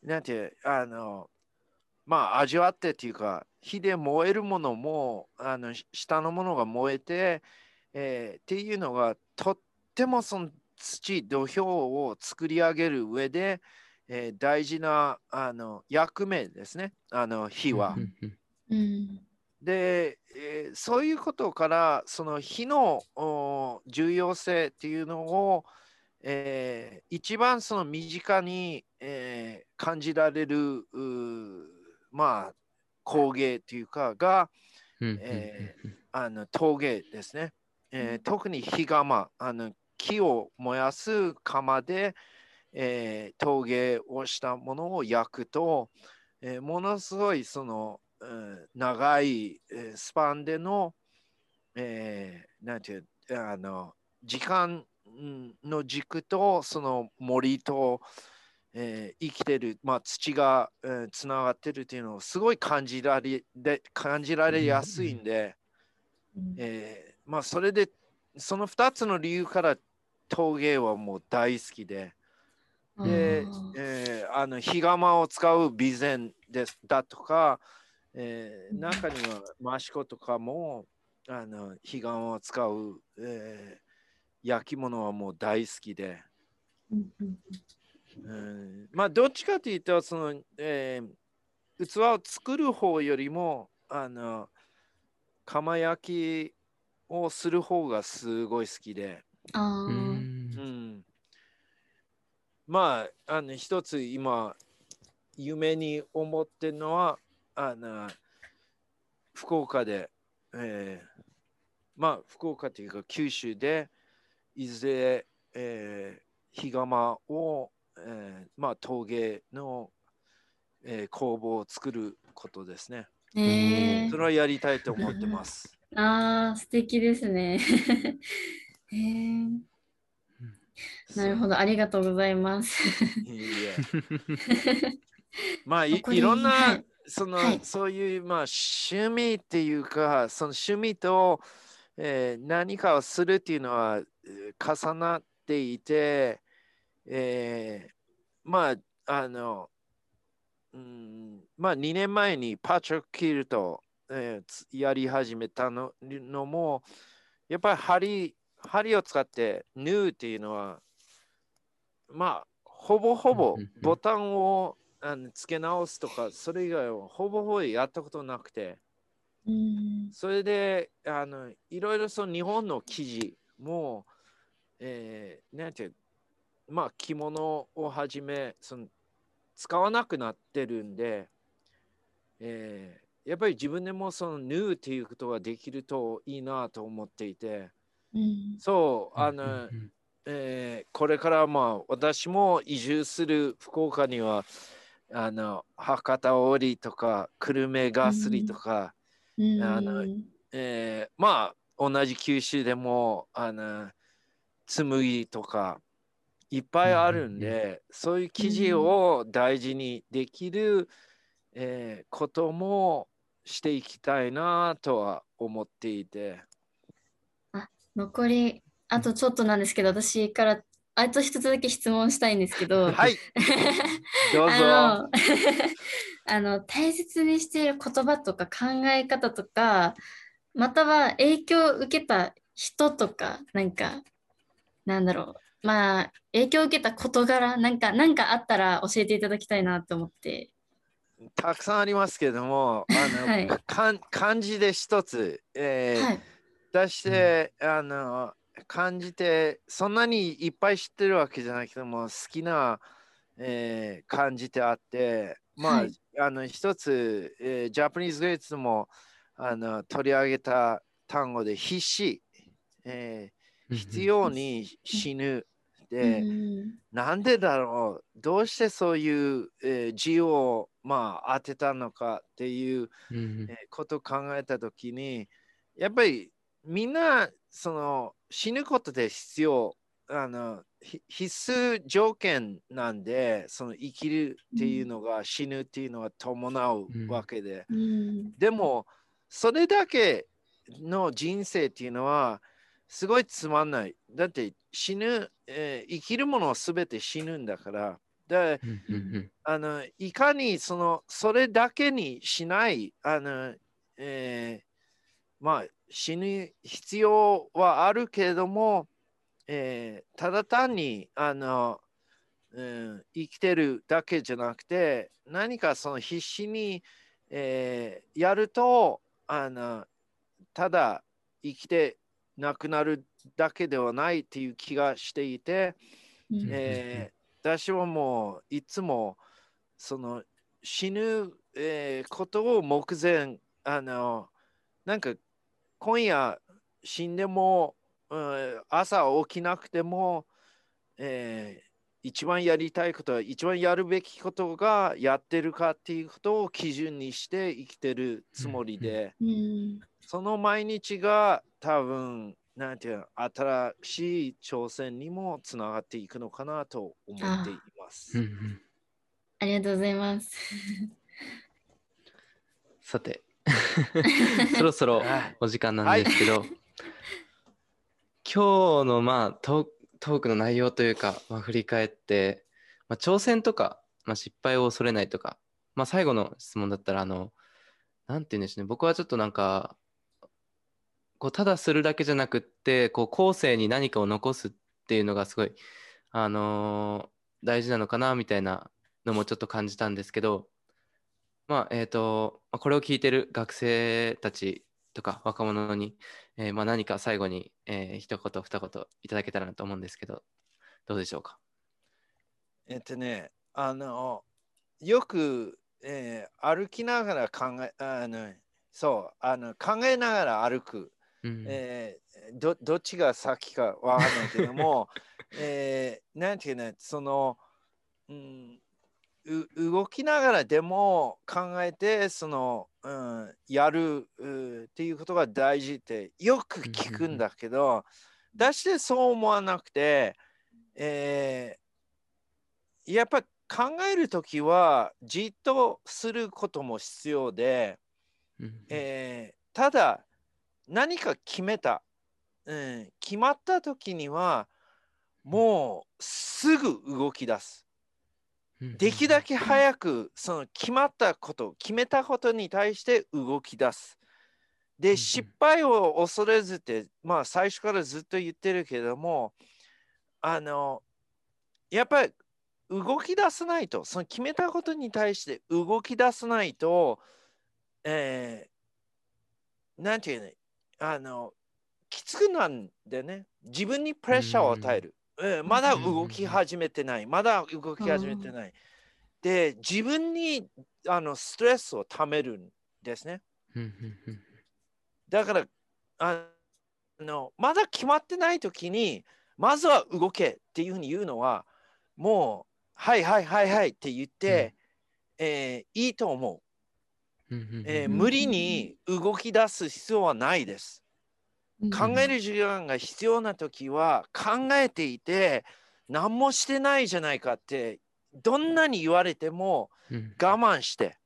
なんて、あの、まあ、味わってっていうか、火で燃えるものも、あのし下のものが燃えて、えーっていうのが、とってもその土、土俵を作り上げる上で、えー大事なあの役目ですね、あの火は。で、えーそういうことからその火のお重要性っていうのを、えー一番その身近に、えー感じられるまあ工芸っていうかがえあの陶芸ですね、えー特に火窯あの木を燃やす窯で、えー陶芸をしたものを焼くと、えーものすごいその、うん長い、えースパンでの、えーなんていうあの時間うんの軸とその森と、えー生きてる、まあ、土が、えーつながってるっていうのをすごい感じられで感じられやすいんで、うん。えーまあ、それでその2つの理由から陶芸はもう大好きで、でえーあの火窯を使う備前ですだとか、えーうん中には益子とかもあの火窯を使う、えー焼き物はもう大好きで、うんまあどっちかというとその、えー器を作る方よりもあの釜焼きをする方がすごい好きで、あー。うん。うん、まああの一つ今夢に思ってるのはあの福岡で、えーまあ福岡というか九州でいずれ、えー火窯を、えーまあ陶芸の、えー工房を作ることですね。えーそれはやりたいと思ってます。あー素敵ですね。えーなるほど、ありがとうございます。いいえまあいいろんな、はいその、はい。そういうまあ趣味っていうかその趣味と、えー何かをするっていうのはえー重なっていて、えーまああの、うん、まあ2年前にパチョキルト、えーつやり始めたののもやっぱり針針を使って縫うっていうのはまあほぼほぼボタンをあの付け直すとかそれ以外はほぼほぼやったことなくて。うん。それであのいろいろその日本の生地も、えーなんていうまあ着物をはじめその使わなくなってるんで、えーやっぱり自分でもその縫うっていうことができるといいなと思っていて。うん。そうあの、えーこれからまあ私も移住する福岡にはあの博多織とか久留米ガスリとか、うんあのえーまあ同じ九州でもあの紬とかいっぱいあるんで、そういう生地を大事にできる、えーこともしていきたいなとは思っていて。残りあとちょっとなんですけど、私からあと一つだけ質問したいんですけど、はい、どうぞ。あの 大切にしている言葉とか考え方とかまたは影響を受けた人とかなんかなんだろう。まあ影響を受けた事柄なんかなんかあったら教えていただきたいなと思って。たくさんありますけども、あの、はい。漢字で一つ、えーはい。出して、あの感じてそんなにいっぱい知ってるわけじゃなくても好きな、えー漢字ってあってまあ、はい。あの一つ、えージャパニーズグレーツもあの取り上げた単語で必死、えー必要に死ぬ。で、うんなんでだろうどうしてそういう、えー字をまあ当てたのかっていうえーことを考えたときに、やっぱりみんなその死ぬことで必要あのひ必須条件なんで、その生きるっていうのが、死ぬっていうのは伴うわけで、うんでもそれだけの人生っていうのはすごいつまんない。だって死ぬ、えー生きるものは全て死ぬんだから。であのいかにそのそれだけにしないあの、えーまあ死ぬ必要はあるけれども、えーただ単にあの、うん、生きてるだけじゃなくて何かその必死に、えーやるとあのただ生きてなくなるだけではないっていう気がしていて、うん。えー私はもういつもその死ぬ、えーことを目前あのなんか今夜死んでも、うん朝起きなくても、えー一番やりたいことは一番やるべきことがやってるかっていうことを基準にして生きてるつもりで、うんその毎日が多分なんていうの新しい挑戦にもつながっていくのかなと思っています。うんうんありがとうございます。さて そろそろはい。お時間なんですけど、今日のまあトークの内容というか、まあ、振り返って、まあ、挑戦とか、まあ、失敗を恐れないとか、まあ、最後の質問だったらあのなんて言うんでしょうね。僕はちょっとなんかこうただするだけじゃなくってこう後世に何かを残すっていうのがすごい、あのー大事なのかなみたいなのもちょっと感じたんですけどまあえっ、とまあこれを聞いてる学生たちとか若者に、えーまあ、何か最後に、えー一言二言いただけたらなと思うんですけどどうでしょうか？えっとね、あの、よく、えー歩きながら考え、あの、そう、あの考えながら歩く。うんえーどどっちが先かわかんないけども、えーなんていうね、その、うん、う動きながらでも考えて、その、うん、やるうっていうことが大事ってよく聞くんだけど、だしてそう思わなくて、えーやっぱ考えるときはじっとすることも必要で、うん。えーただ何か決めた、うん、決まった時にはもうすぐ動き出す。うんできるだけ早くその決まったこと決めたことに対して動き出す。うんで失敗を恐れずってまあ最初からずっと言ってるけどもあのやっぱり動き出さないとその決めたことに対して動き出さないとえーなんていうのあのきつくなんでね。自分にプレッシャーを与える、うんまだ動き始めてない。まだ動き始めてない、で自分にあのストレスをためるんですね。うんうんうん。だからあのまだ決まってない時にまずは動けっていうふうに言うのはもうはいはいはいはいって言って、えーいいと思う、うんうんうんえーうん。無理に動き出す必要はないです考える時間が必要な時は考えていて何もしてないじゃないかってどんなに言われてもうん。我慢して。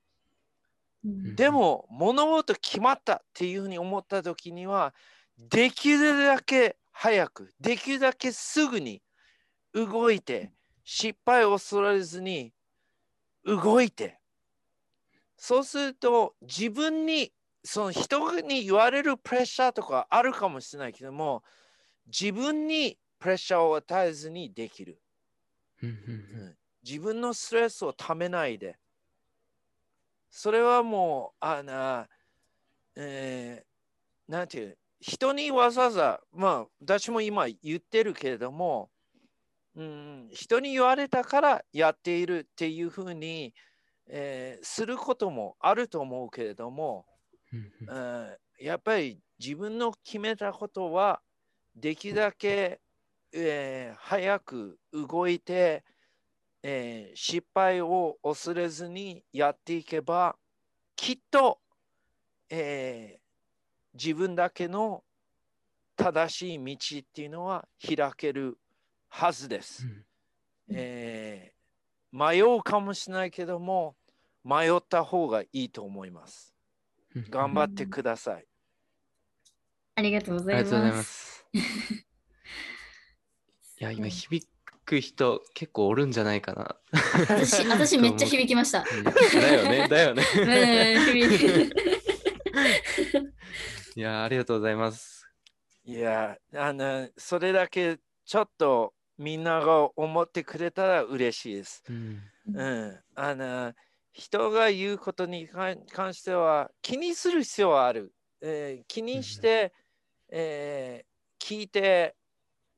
うん。でも物事決まったっていうふうに思った時にはできるだけ早くできるだけすぐに動いて失敗を恐れずに動いて。そうすると自分にその人に言われるプレッシャーとかあるかもしれないけども自分にプレッシャーを与えずにできる。自分のストレスをためないで。それはもう、あの、えー、なんていう、人にわざわざ、まあ、私も今言ってるけれども、うん、人に言われたからやっているっていうふうに、えー、することもあると思うけれども、うん、やっぱり自分の決めたことはできるだけ、えー、早く動いて、えー、失敗を恐れずにやっていけばきっと、えー、自分だけの正しい道っていうのは開けるはずです。うん、えー、迷うかもしれないけども迷った方がいいと思います。頑張ってください。ありがとうございます。いや、今響く人結構おるんじゃないかな。私、私めっちゃ響きました。だよね、だよね。いや、ありがとうございます。いや、あの、それだけちょっとみんなが思ってくれたら嬉しいです。うん、うん、あの人が言うことに関しては気にする必要はある。えー、気にして、えー、聞いて、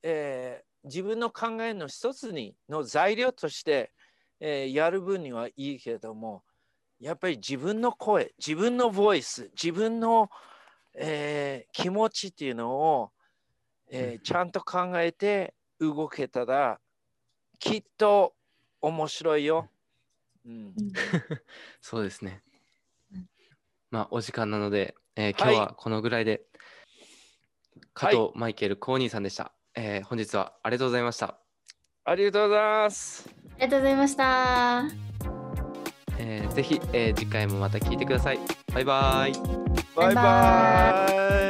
えー、自分の考えの一つにの材料として、えー、やる分にはいいけれどもやっぱり自分の声自分のボイス自分の、えー、気持ちっていうのを、えー、ちゃんと考えて動けたらきっと面白いよ。うん、そうですね。まあお時間なので、えー、今日はこのぐらいで、加藤マイケル・コーニーさんでした、えー、本日はありがとうございました。ありがとうございます。ありがとうございました。えー、ぜひ、えー、次回もまた聞いてください。バイバイ。バイバイ。